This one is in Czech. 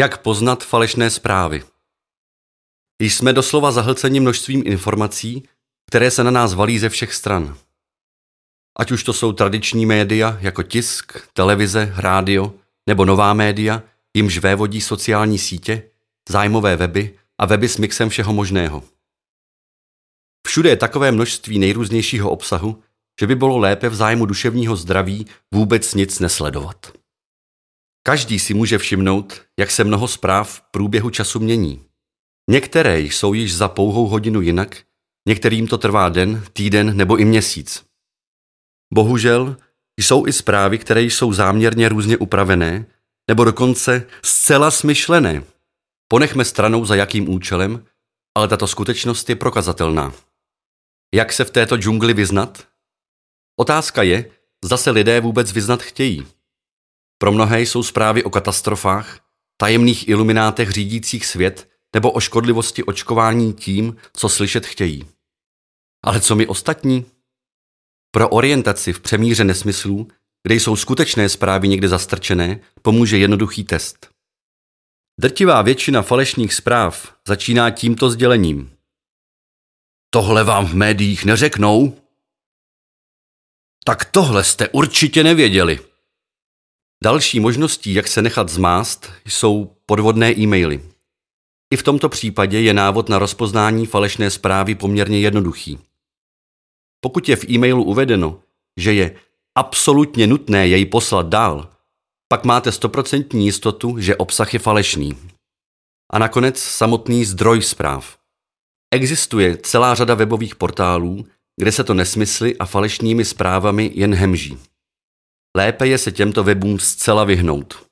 Jak poznat falešné zprávy? Jsme doslova zahlceni množstvím informací, které se na nás valí ze všech stran. Ať už to jsou tradiční média jako tisk, televize, rádio nebo nová média, jimž vévodí sociální sítě, zájmové weby a weby s mixem všeho možného. Všude je takové množství nejrůznějšího obsahu, že by bylo lépe v zájmu duševního zdraví vůbec nic nesledovat. Každý si může všimnout, jak se mnoho zpráv v průběhu času mění. Některé jsou již za pouhou hodinu jinak, některým to trvá den, týden nebo i měsíc. Bohužel jsou i zprávy, které jsou záměrně různě upravené, nebo dokonce zcela smyšlené. Ponechme stranou za jakým účelem, ale tato skutečnost je prokazatelná. Jak se v této džungli vyznat? Otázka je, zda se lidé vůbec vyznat chtějí. Pro mnohé jsou zprávy o katastrofách, tajemných iluminátech řídících svět nebo o škodlivosti očkování tím, co slyšet chtějí. Ale co my ostatní? Pro orientaci v přemíře nesmyslů, kde jsou skutečné zprávy někde zastrčené, pomůže jednoduchý test. Drtivá většina falešných zpráv začíná tímto sdělením. Tohle vám v médiích neřeknou? Tak tohle jste určitě nevěděli. Další možností, jak se nechat zmást, jsou podvodné e-maily. I v tomto případě je návod na rozpoznání falešné zprávy poměrně jednoduchý. Pokud je v e-mailu uvedeno, že je absolutně nutné jej poslat dál, pak máte stoprocentní jistotu, že obsah je falešný. A nakonec samotný zdroj zpráv. Existuje celá řada webových portálů, kde se to nesmysly a falešnými zprávami jen hemží. Lépe je se těmto webům zcela vyhnout.